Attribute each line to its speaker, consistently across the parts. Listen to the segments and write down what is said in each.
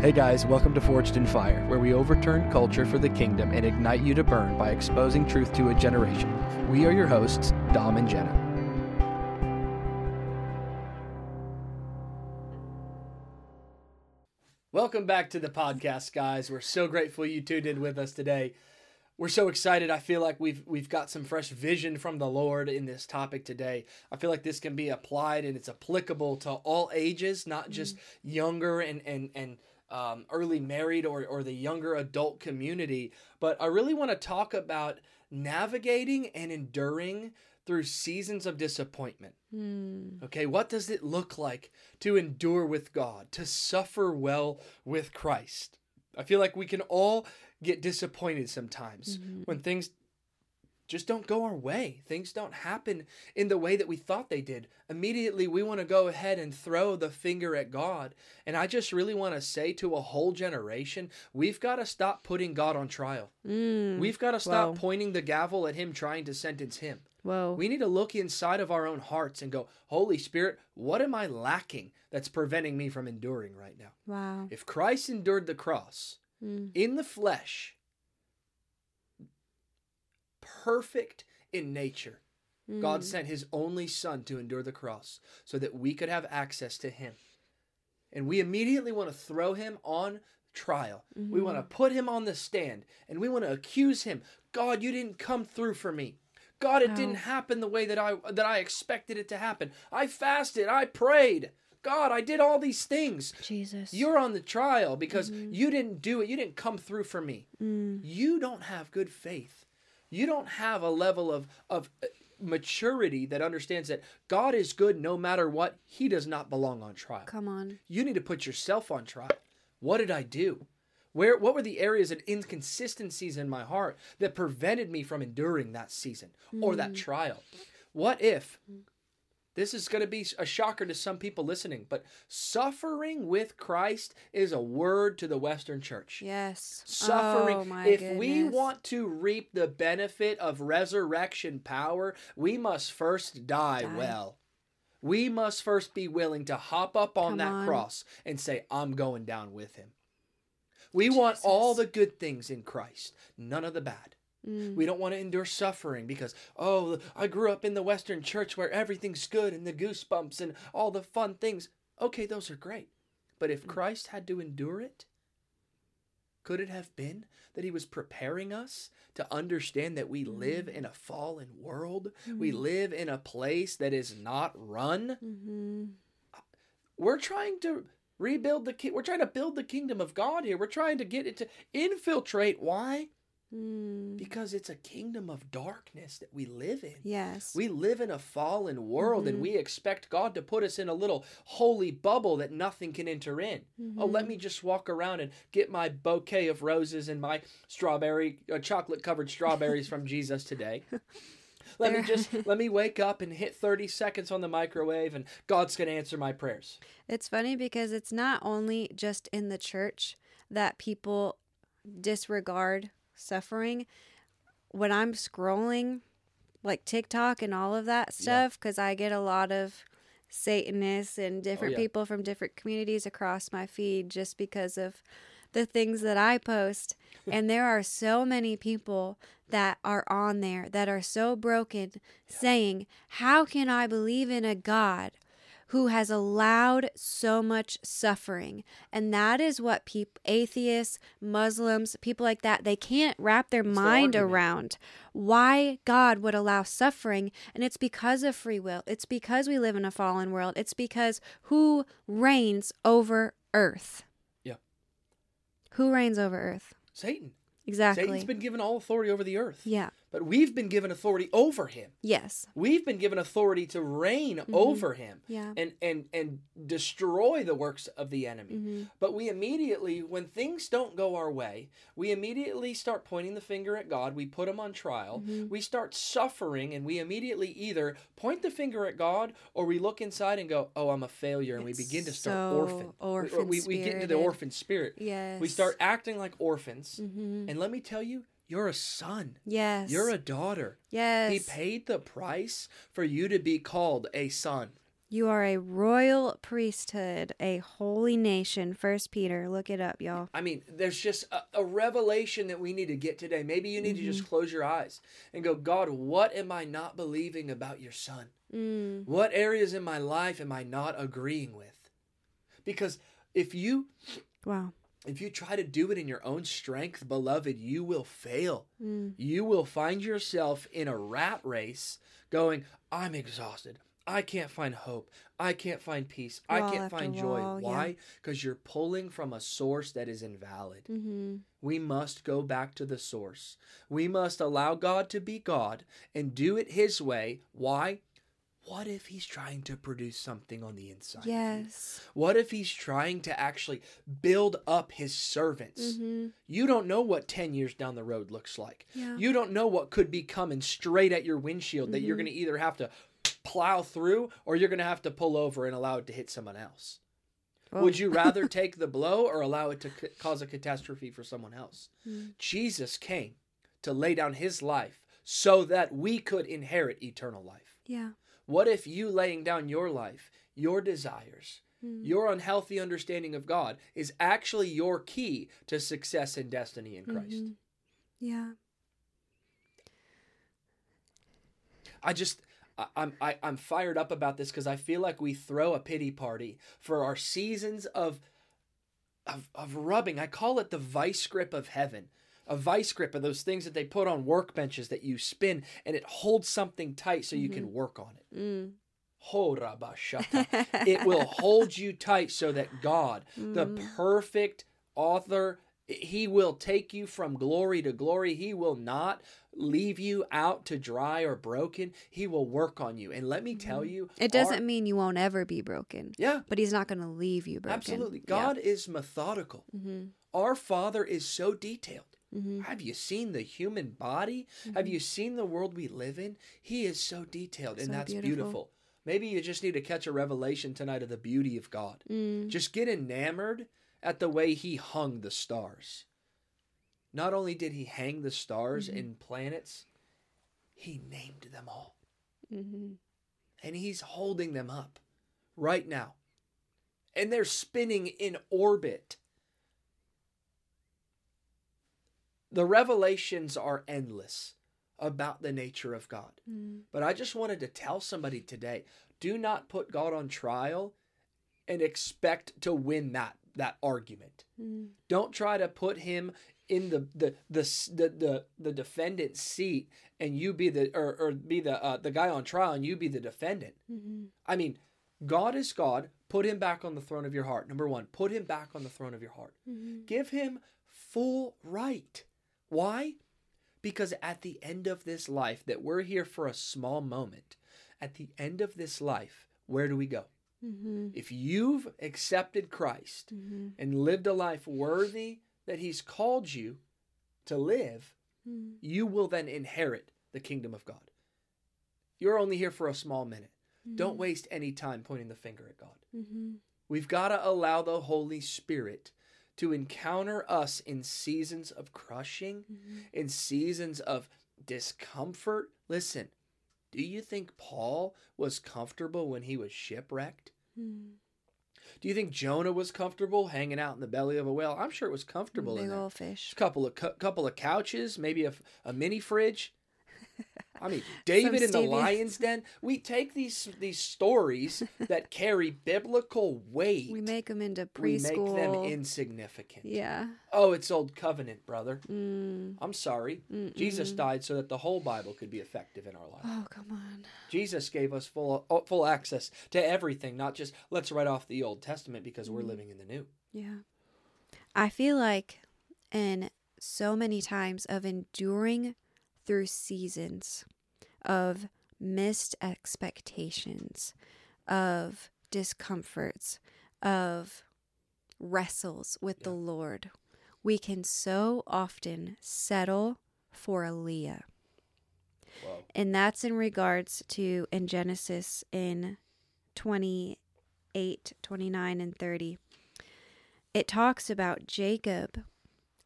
Speaker 1: Hey guys, welcome to Forged in Fire, where we overturn culture for the kingdom and ignite you to burn by exposing truth to a generation. We are your hosts, Dom and Jenna. Welcome back to the podcast, guys. We're so grateful you tuned in with us today. We're so excited. I feel like we've we've got some fresh vision from the Lord in this topic today. I feel like this can be applied and it's applicable to all ages, not just mm. younger and and and um, early married or or the younger adult community. But I really want to talk about navigating and enduring through seasons of disappointment. Okay, what does it look like to endure with God, to suffer well with Christ? I feel like we can all get disappointed sometimes when things just don't go our way. Things don't happen in the way that we thought they did. Immediately, we want to go ahead and throw the finger at God. And I just really want to say to a whole generation, we've got to stop putting God on trial. We've got to stop
Speaker 2: Wow.
Speaker 1: pointing the gavel at Him, trying to sentence Him.
Speaker 2: Whoa.
Speaker 1: We need to look inside of our own hearts and go, Holy Spirit, what am I lacking that's preventing me from enduring right now?
Speaker 2: wow.
Speaker 1: If Christ endured the cross
Speaker 2: Mm.
Speaker 1: in the flesh, perfect in nature, God
Speaker 2: Mm.
Speaker 1: sent his only son to endure the cross so that we could have access to him. And we immediately want to throw him on trial. We want to put him on the stand and we want to accuse him. God, you didn't come through for me. God, it didn't happen the way that I that I expected it to happen. I fasted, I prayed. God, I did all these things.
Speaker 2: Jesus.
Speaker 1: You're on the trial because you didn't do it. You didn't come through for me.
Speaker 2: Mm.
Speaker 1: You don't have good faith. You don't have a level of of uh, maturity that understands that God is good no matter what. He does not belong on trial.
Speaker 2: Come on.
Speaker 1: You need to put yourself on trial. What did I do? Where what were the areas of inconsistencies in my heart that prevented me from enduring that season or that trial? What if this is going to be a shocker to some people listening, but suffering with Christ is a word to the Western church.
Speaker 2: Yes.
Speaker 1: Suffering.
Speaker 2: Oh,
Speaker 1: if we want to reap the benefit of resurrection power, we must first die,
Speaker 2: Die.
Speaker 1: well. We must first be willing to hop up on
Speaker 2: Come
Speaker 1: that
Speaker 2: on.
Speaker 1: cross and say, I'm going down with him. We want all the good things in Christ, none of the bad.
Speaker 2: Mm.
Speaker 1: We don't want to endure suffering because, oh, I grew up in the Western church where everything's good and the goosebumps and all the fun things. Okay, those are great. But
Speaker 2: Mm.
Speaker 1: if Christ had to endure it, could it have been that he was preparing us to understand that we live in a fallen world? We live in a place that is not run?
Speaker 2: Mm-hmm.
Speaker 1: We're trying to rebuild the ki- we're trying to build the kingdom of God here. We're trying to get it to infiltrate. Why?
Speaker 2: Mm.
Speaker 1: Because it's a kingdom of darkness that we live in.
Speaker 2: Yes.
Speaker 1: We live in a fallen world and we expect God to put us in a little holy bubble that nothing can enter in. Oh, let me just walk around and get my bouquet of roses and my strawberry, uh, chocolate covered strawberries from Jesus today. Let me just let me wake up and hit 30 seconds on the microwave and God's going to answer my prayers.
Speaker 2: It's funny because it's not only just in the church that people disregard suffering. When I'm scrolling like TikTok and all of that stuff, because I get a lot of Satanists and oh, different
Speaker 1: yeah.
Speaker 2: people from different communities across my feed just because of the things that I post. and there are so many people that are on there that are so broken saying, How can I believe in a God who has allowed so much suffering? And that is what people, atheists, Muslims, people like that, they can't wrap their
Speaker 1: their
Speaker 2: mind
Speaker 1: argument.
Speaker 2: around why God would allow suffering. And it's because of free will, it's because we live in a fallen world, it's because who reigns over earth?
Speaker 1: Yeah.
Speaker 2: Who reigns over earth?
Speaker 1: Satan.
Speaker 2: Exactly.
Speaker 1: Satan's been given all authority over the earth.
Speaker 2: yeah.
Speaker 1: But we've been given authority over him.
Speaker 2: Yes.
Speaker 1: We've been given authority to reign over him
Speaker 2: Mm-hmm. Yeah.
Speaker 1: and, and, and destroy the works of the enemy.
Speaker 2: Mm-hmm.
Speaker 1: But we immediately, when things don't go our way, we immediately start pointing the finger at God. We put him on trial.
Speaker 2: Mm-hmm.
Speaker 1: We start suffering, and we immediately either point the finger at God or we look inside and go, Oh, I'm a failure. And we begin to start
Speaker 2: so
Speaker 1: orphan.
Speaker 2: orphan
Speaker 1: we, we, we get into the orphan spirit.
Speaker 2: Yes.
Speaker 1: We start acting like orphans.
Speaker 2: Mm-hmm.
Speaker 1: And let me tell you, you're a son.
Speaker 2: Yes.
Speaker 1: You're a daughter.
Speaker 2: Yes.
Speaker 1: He paid the price for you to be called a son.
Speaker 2: You are a royal priesthood, a holy nation. First Peter, look it up, y'all.
Speaker 1: I mean, there's just a, a revelation that we need to get today. Maybe you need to just close your eyes and go, God, what am I not believing about your son?
Speaker 2: Mm.
Speaker 1: What areas in my life am I not agreeing with? Because if you
Speaker 2: Wow.
Speaker 1: If you try to do it in your own strength, beloved, you will fail.
Speaker 2: Mm.
Speaker 1: You will find yourself in a rat race going, I'm exhausted. I can't find hope. I can't find peace. I can't find joy.
Speaker 2: wall, yeah.
Speaker 1: Why? Because you're pulling from a source that is invalid.
Speaker 2: Mm-hmm.
Speaker 1: We must go back to the source. We must allow God to be God and do it His way. Why? What if He's trying to produce something on the inside?
Speaker 2: Yes.
Speaker 1: What if He's trying to actually build up His servants?
Speaker 2: Mm-hmm.
Speaker 1: You don't know what 10 years down the road looks like.
Speaker 2: Yeah.
Speaker 1: You don't know what could be coming straight at your windshield that you're
Speaker 2: Mhm.
Speaker 1: going to either have to plow through or you're going to have to pull over and allow it to hit someone else.
Speaker 2: Whoa.
Speaker 1: Would you rather take the blow or allow it to c- cause a catastrophe for someone else?
Speaker 2: Mm.
Speaker 1: Jesus came to lay down his life so that we could inherit eternal life.
Speaker 2: Yeah.
Speaker 1: What if you laying down your life, your desires,
Speaker 2: Mm.
Speaker 1: your unhealthy understanding of God is actually your key to success and destiny in Christ?
Speaker 2: Mhm. Yeah.
Speaker 1: I just I, I'm I, I'm fired up about this because I feel like we throw a pity party for our seasons of of of rubbing. I call it the vice grip of heaven. A vice grip are those things that they put on workbenches that you spin and it holds something tight so you can work on it.
Speaker 2: Mm.
Speaker 1: It will hold you tight so that God, the
Speaker 2: Mm.
Speaker 1: perfect author, he will take you from glory to glory. He will not leave you out to dry or broken. He will work on you. And let me tell you,
Speaker 2: Mm-hmm. It doesn't
Speaker 1: our-
Speaker 2: mean you won't ever be broken,
Speaker 1: yeah,
Speaker 2: but he's not going to leave you broken.
Speaker 1: absolutely. God is methodical.
Speaker 2: Mm-hmm.
Speaker 1: Our Father is so detailed.
Speaker 2: Mm-hmm.
Speaker 1: Have you seen the human body? Have you seen the world we live in? He is so detailed, and that's
Speaker 2: beautiful.
Speaker 1: beautiful. Maybe you just need to catch a revelation tonight of the beauty of God.
Speaker 2: Mm.
Speaker 1: Just get enamored at the way He hung the stars. Not only did He hang the stars
Speaker 2: Mhm.
Speaker 1: in planets, He named them all.
Speaker 2: Mm-hmm.
Speaker 1: And He's holding them up right now. And they're spinning in orbit. The revelations are endless about the nature of God.
Speaker 2: Mm.
Speaker 1: But I just wanted to tell somebody today do not put God on trial and expect to win that that argument.
Speaker 2: Mm.
Speaker 1: Don't try to put him in the the the the the, the defendant's seat and you be the or, or be the uh, the guy on trial and you be the defendant.
Speaker 2: Mm-hmm.
Speaker 1: I mean, God is God. Put him back on the throne of your heart. Number 1, put him back on the throne of your heart.
Speaker 2: Mm-hmm.
Speaker 1: Give him full right. Why? Because at the end of this life, that we're here for a small moment, at the end of this life, where do we go?
Speaker 2: Mm-hmm.
Speaker 1: If you've accepted Christ
Speaker 2: Mm-hmm.
Speaker 1: and lived a life worthy that he's called you to live,
Speaker 2: Mm-hmm.
Speaker 1: you will then inherit the kingdom of God. You're only here for a small minute. Don't waste any time pointing the finger at God.
Speaker 2: Mm-hmm.
Speaker 1: We've got to allow the Holy Spirit to encounter us in seasons of crushing,
Speaker 2: Mm-hmm.
Speaker 1: in seasons of discomfort. Listen, do you think Paul was comfortable when he was shipwrecked?
Speaker 2: Mm-hmm.
Speaker 1: Do you think Jonah was comfortable hanging out in the belly of a whale? I'm sure it was comfortable in
Speaker 2: Big
Speaker 1: there.
Speaker 2: old fish.
Speaker 1: A couple of cou- couple of couches, maybe a, a mini fridge. I mean, David in the lion's den. We take these these stories that carry biblical weight.
Speaker 2: We make them into
Speaker 1: we
Speaker 2: preschool.
Speaker 1: make them insignificant.
Speaker 2: Yeah.
Speaker 1: Oh, it's old covenant, brother.
Speaker 2: Mm.
Speaker 1: I'm sorry. Jesus died so that the whole Bible could be effective in our life.
Speaker 2: Oh, come on.
Speaker 1: Jesus gave us full uh, full access to everything, not just let's write off the Old Testament because we're
Speaker 2: Mhm.
Speaker 1: living in the New.
Speaker 2: Yeah. I feel like in so many times of enduring through seasons of missed expectations, of discomforts, of wrestles with the Lord, we can so often settle for a Leah. And that's in regards to in Genesis in 28, 29, and 30. It talks about Jacob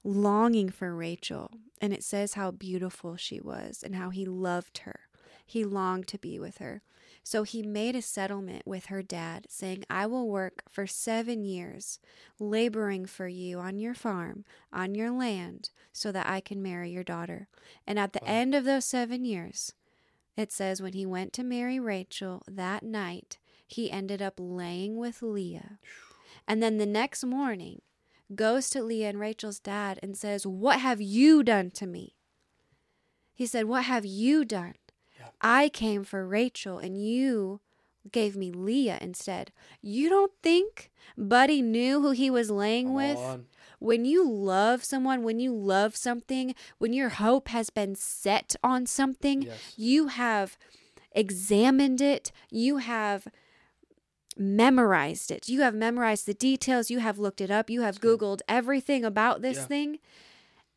Speaker 2: longing for Rachel, and it says how beautiful she was and how he loved her. He longed to be with her. So he made a settlement with her dad, saying, I will work for seven years, laboring for you on your farm, on your land, so that I can marry your daughter. And at the
Speaker 1: Wow.
Speaker 2: end of those seven years, it says, when he went to marry Rachel that night, he ended up laying with Leah. And then the next morning, goes to Leah and Rachel's dad and says, What have you done to me? He said, What have you done?
Speaker 1: Yeah.
Speaker 2: I came for Rachel and you gave me Leah instead. You don't think Buddy knew who he was laying
Speaker 1: Come
Speaker 2: with?
Speaker 1: on.
Speaker 2: When you love someone, when you love something, when your hope has been set on something,
Speaker 1: Yes.
Speaker 2: you have examined it, you have memorized it, you have memorized the details, you have looked it up, you have Googled everything about this
Speaker 1: Yeah.
Speaker 2: thing.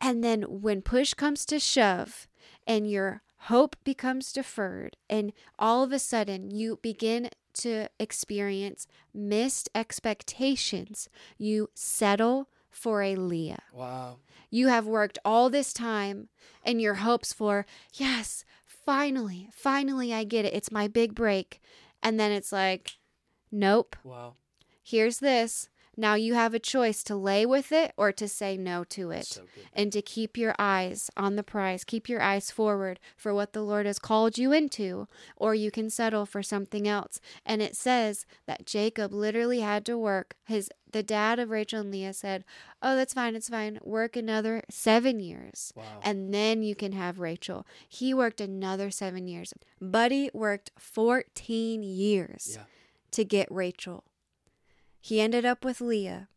Speaker 2: And then when push comes to shove and your hope becomes deferred, and all of a sudden you begin to experience missed expectations, you settle for a Leah.
Speaker 1: Wow.
Speaker 2: You have worked all this time and your hopes for, yes, finally, finally I get it. It's my big break. And then it's like, nope,
Speaker 1: Wow.
Speaker 2: here's this. Now you have a choice to lay with it or to say no to it.
Speaker 1: So
Speaker 2: and to keep your eyes on the prize, keep your eyes forward for what the Lord has called you into, or you can settle for something else. And it says that Jacob literally had to work. His the dad of Rachel and Leah said, "Oh, that's fine, it's fine. Work another 7 years."
Speaker 1: Wow.
Speaker 2: And then you can have Rachel. He worked another seven years. Buddy worked 14 years
Speaker 1: Yeah.
Speaker 2: To get Rachel. He ended up with Leah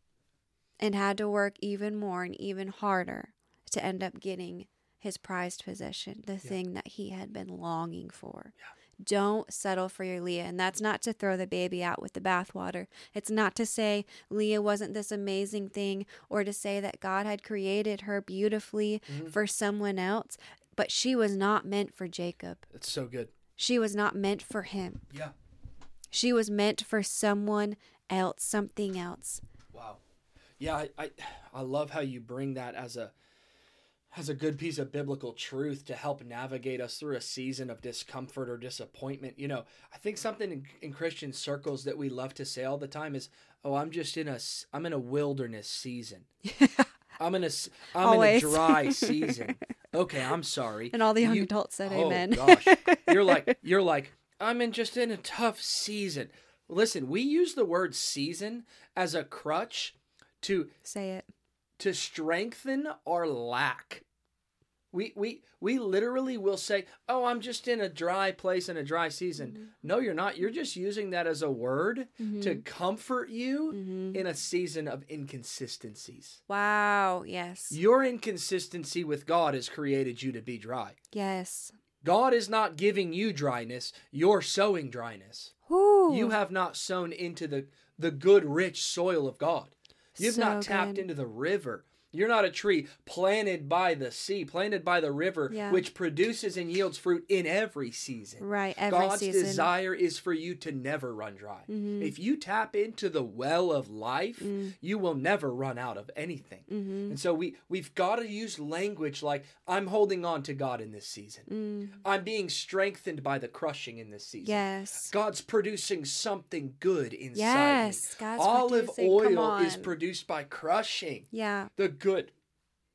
Speaker 2: and had to work even more and even harder to end up getting his prized possession, the thing that he had been longing for. Don't settle for your Leah. And that's not to throw the baby out with the bathwater. It's not to say Leah wasn't this amazing thing or to say that God had created her beautifully
Speaker 1: Mhm.
Speaker 2: for someone else, but she was not meant for Jacob.
Speaker 1: It's so good.
Speaker 2: She was not meant for him.
Speaker 1: Yeah.
Speaker 2: She was meant for someone else, something else.
Speaker 1: Wow. Yeah, I, I I love how you bring that as a as a good piece of biblical truth to help navigate us through a season of discomfort or disappointment. You know, I think something in, in Christian circles that we love to say all the time is, "Oh, I'm just in a I'm in a wilderness season. I'm in a I'm
Speaker 2: Always.
Speaker 1: in a dry season." Okay, I'm sorry.
Speaker 2: And all the young
Speaker 1: You-
Speaker 2: adults said "Amen."
Speaker 1: oh
Speaker 2: amen.
Speaker 1: gosh, you're like you're like I'm in just in a tough season. Listen, we use the word season as a crutch to
Speaker 2: Say it.
Speaker 1: to strengthen our lack. We we we literally will say, "Oh, I'm just in a dry place in a dry season." No, you're not. You're just using that as a word to comfort you
Speaker 2: Mhm.
Speaker 1: in a season of inconsistencies.
Speaker 2: Wow. Yes.
Speaker 1: Your inconsistency with God has created you to be dry.
Speaker 2: yes.
Speaker 1: God is not giving you dryness, you're sowing dryness.
Speaker 2: Woo.
Speaker 1: You have not sown into the, the good, rich soil of God. You've not tapped
Speaker 2: good.
Speaker 1: into the river. You're not a tree planted by the sea, planted by the river,
Speaker 2: Yeah.
Speaker 1: which produces and yields fruit in every season.
Speaker 2: right. Every
Speaker 1: God's
Speaker 2: season.
Speaker 1: desire is for you to never run dry.
Speaker 2: Mhm.
Speaker 1: If you tap into the well of life,
Speaker 2: Mm.
Speaker 1: you will never run out of anything.
Speaker 2: Mhm.
Speaker 1: And so we we've got to use language like I'm holding on to God in this season.
Speaker 2: Mm.
Speaker 1: I'm being strengthened by the crushing in this season.
Speaker 2: Yes.
Speaker 1: God's producing something good inside
Speaker 2: Yes.
Speaker 1: me.
Speaker 2: God's
Speaker 1: Olive oil is produced by crushing
Speaker 2: Yeah.
Speaker 1: the good.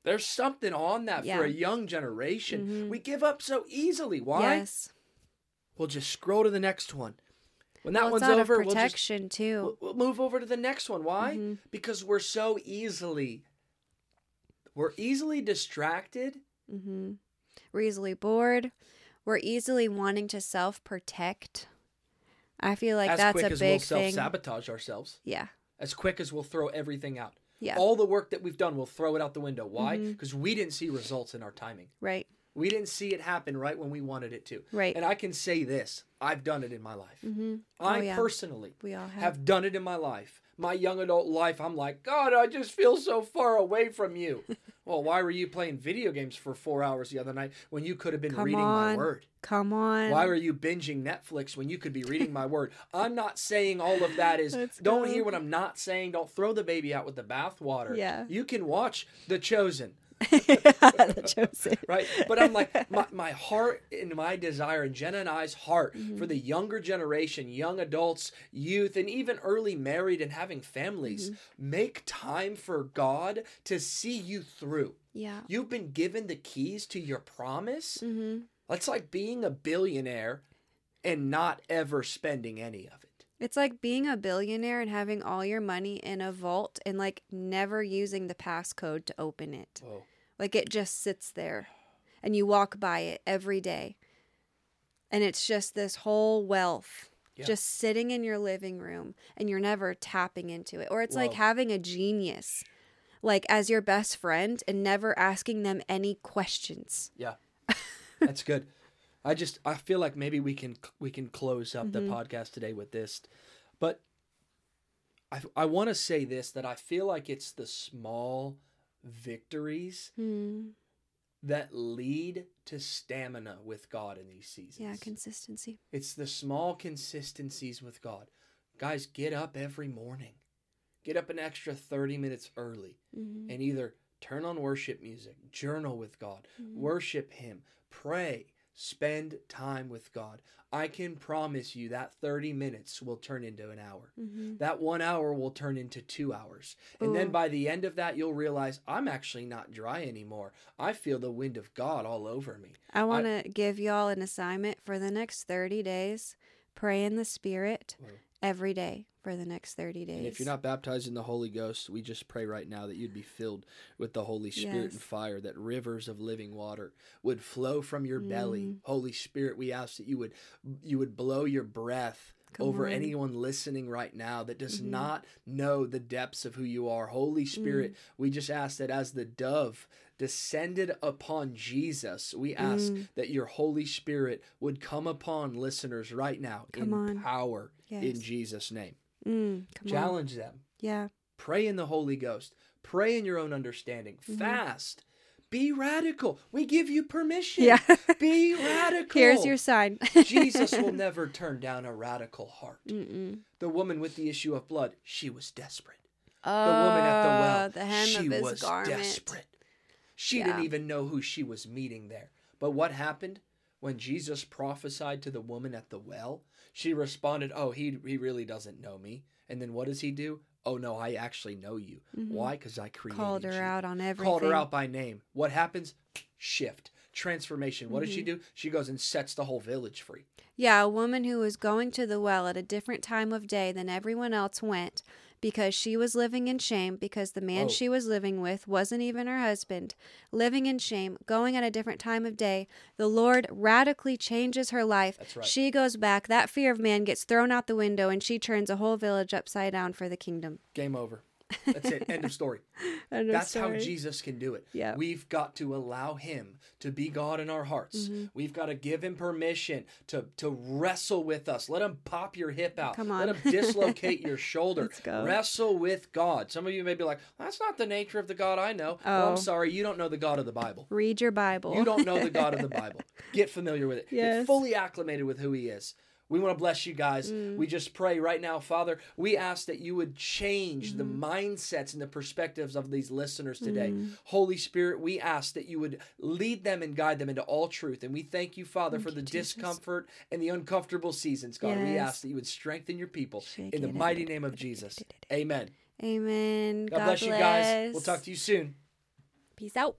Speaker 1: There's something on that
Speaker 2: Yeah.
Speaker 1: for a young generation.
Speaker 2: Mhm.
Speaker 1: We give up so easily. Why?
Speaker 2: Yes.
Speaker 1: We'll just scroll to the next one. When that
Speaker 2: well,
Speaker 1: one's
Speaker 2: out
Speaker 1: over,
Speaker 2: of
Speaker 1: we'll just
Speaker 2: protection too.
Speaker 1: we'll, we'll move over to the next one. Why?
Speaker 2: Mhm.
Speaker 1: Because we're so easily we're easily distracted.
Speaker 2: Mm-hmm. We're easily bored. We're easily wanting to self protect. I feel like
Speaker 1: as
Speaker 2: that's
Speaker 1: quick
Speaker 2: a
Speaker 1: as we'll
Speaker 2: big thing.
Speaker 1: self-sabotage ourselves.
Speaker 2: Yeah.
Speaker 1: As quick as we'll throw everything out.
Speaker 2: Yeah.
Speaker 1: All the work that we've done, we'll throw it out the window. Why?
Speaker 2: Mhm.
Speaker 1: Because we didn't see results in our timing.
Speaker 2: Right.
Speaker 1: We didn't see it happen right when we wanted it to.
Speaker 2: Right.
Speaker 1: And I can say this I've done it in my life.
Speaker 2: Mm-hmm.
Speaker 1: I
Speaker 2: Oh, yeah.
Speaker 1: personally
Speaker 2: We all have.
Speaker 1: have done it in my life. My young adult life, I'm like, God, I just feel so far away from you. well, why were you playing video games for four hours the other night when you could have been
Speaker 2: Come
Speaker 1: reading my word?
Speaker 2: Come on.
Speaker 1: Why were you binging Netflix when you could be reading my word? I'm not saying all of that is. Don't hear what I'm not saying. Don't throw the baby out with the bathwater.
Speaker 2: Yeah.
Speaker 1: You can watch The Chosen.
Speaker 2: the
Speaker 1: right? But I'm like, my, my heart and my desire, and Jenna and I's heart
Speaker 2: Mm-hmm.
Speaker 1: for the younger generation, young adults, youth, and even early married and having families,
Speaker 2: Mm-hmm.
Speaker 1: make time for God to see you through.
Speaker 2: Yeah.
Speaker 1: You've been given the keys to your promise.
Speaker 2: hmm
Speaker 1: That's like being a billionaire and not ever spending any of it.
Speaker 2: It's like being a billionaire and having all your money in a vault and like never using the passcode to open it.
Speaker 1: Whoa.
Speaker 2: Like it just sits there and you walk by it every day. And it's just this whole wealth
Speaker 1: Yeah.
Speaker 2: just sitting in your living room and you're never tapping into it. Or it's like having a genius like as your best friend and never asking them any questions.
Speaker 1: Yeah, that's good. I just I feel like maybe we can we can close up the
Speaker 2: Mhm.
Speaker 1: podcast today with this, but I I want to say this that I feel like it's the small victories
Speaker 2: Hmm.
Speaker 1: that lead to stamina with God in these seasons.
Speaker 2: Yeah, consistency.
Speaker 1: It's the small consistencies with God. Guys, get up every morning. Get up an extra 30 minutes early
Speaker 2: hmm
Speaker 1: and either turn on worship music, journal with God,
Speaker 2: Mhm.
Speaker 1: worship Him, pray, spend time with God. I can promise you that 30 minutes will turn into an hour.
Speaker 2: hmm
Speaker 1: That one hour will turn into two hours. And then by the end of that, you'll realize I'm actually not dry anymore. I feel the wind of God all over me.
Speaker 2: I want to give y'all an assignment for the next 30 days. Pray in the Spirit
Speaker 1: Whoa.
Speaker 2: every day for the next 30 days.
Speaker 1: And if you're not baptized in the Holy Ghost, we just pray right now that you'd be filled with the Holy Spirit and fire, that rivers of living water would flow from your belly.
Speaker 2: Mm.
Speaker 1: Holy Spirit, we ask that you would you would blow your breath
Speaker 2: Come
Speaker 1: over
Speaker 2: on.
Speaker 1: anyone listening right now that does
Speaker 2: Mhm.
Speaker 1: not know the depths of who you are. Holy Spirit,
Speaker 2: Mm.
Speaker 1: we just ask that as the dove descended upon Jesus, we ask
Speaker 2: Mm.
Speaker 1: that your Holy Spirit would come upon listeners right now
Speaker 2: Come
Speaker 1: in
Speaker 2: on.
Speaker 1: power in Jesus' name.
Speaker 2: Mm, come on.
Speaker 1: Challenge them.
Speaker 2: Yeah.
Speaker 1: Pray in the Holy Ghost. Pray in your own understanding.
Speaker 2: Mhm.
Speaker 1: Fast. Be radical. We give you permission.
Speaker 2: Yeah.
Speaker 1: Be radical.
Speaker 2: Here's your sign.
Speaker 1: Jesus will never turn down a radical heart.
Speaker 2: Mm-mm.
Speaker 1: The woman with the issue of blood, she was desperate.
Speaker 2: Oh,
Speaker 1: The woman at the well,
Speaker 2: the hem
Speaker 1: she
Speaker 2: of his
Speaker 1: was
Speaker 2: garment.
Speaker 1: desperate. She
Speaker 2: Yeah.
Speaker 1: didn't even know who she was meeting there. But what happened when Jesus prophesied to the woman at the well? She responded, "Oh, he he really doesn't know me." And then what does he do? "Oh no, I actually know you.
Speaker 2: Mhm.
Speaker 1: Why? Cuz I created
Speaker 2: Called her
Speaker 1: you."
Speaker 2: out on everything.
Speaker 1: Called her out by name. What happens? Shift. Transformation. What does she
Speaker 2: Mhm.
Speaker 1: do? She goes and sets the whole village free.
Speaker 2: Yeah, a woman who was going to the well at a different time of day than everyone else went because she was living in shame because the man
Speaker 1: Oh.
Speaker 2: she was living with wasn't even her husband. Living in shame, going at a different time of day. The Lord radically changes her life.
Speaker 1: That's right.
Speaker 2: She goes back. That fear of man gets thrown out the window and she turns a whole village upside down for the kingdom.
Speaker 1: Game over. That's it. End of story.
Speaker 2: End of
Speaker 1: That's how. Jesus can do it.
Speaker 2: Yeah.
Speaker 1: We've got to allow him to be God in our hearts.
Speaker 2: Mhm.
Speaker 1: We've got to give him permission to to wrestle with us. Let him pop your hip out.
Speaker 2: Come on.
Speaker 1: Let him dislocate your shoulder. Wrestle with God. Some of you may be like, "That's not the nature of the God I know." Well,
Speaker 2: Oh.
Speaker 1: I'm sorry, you don't know the God of the Bible.
Speaker 2: Read your Bible.
Speaker 1: You don't know the God of the Bible. Get familiar with it. Get
Speaker 2: Yes.
Speaker 1: fully acclimated with who he is. We want to bless you guys.
Speaker 2: Mm.
Speaker 1: We just pray right now, Father, we ask that you would change the
Speaker 2: Mm-hmm.
Speaker 1: mindsets and the perspectives of these listeners today.
Speaker 2: Mm.
Speaker 1: Holy Spirit, we ask that you would lead them and guide them into all truth. And we thank you, Father,
Speaker 2: Thank
Speaker 1: for
Speaker 2: you,
Speaker 1: the
Speaker 2: Jesus.
Speaker 1: discomfort and the uncomfortable seasons, God. We ask that you would strengthen your people
Speaker 2: Shake
Speaker 1: in the mighty name of Jesus. Amen.
Speaker 2: Amen.
Speaker 1: God, bless you guys. We'll talk to you soon.
Speaker 2: Peace out.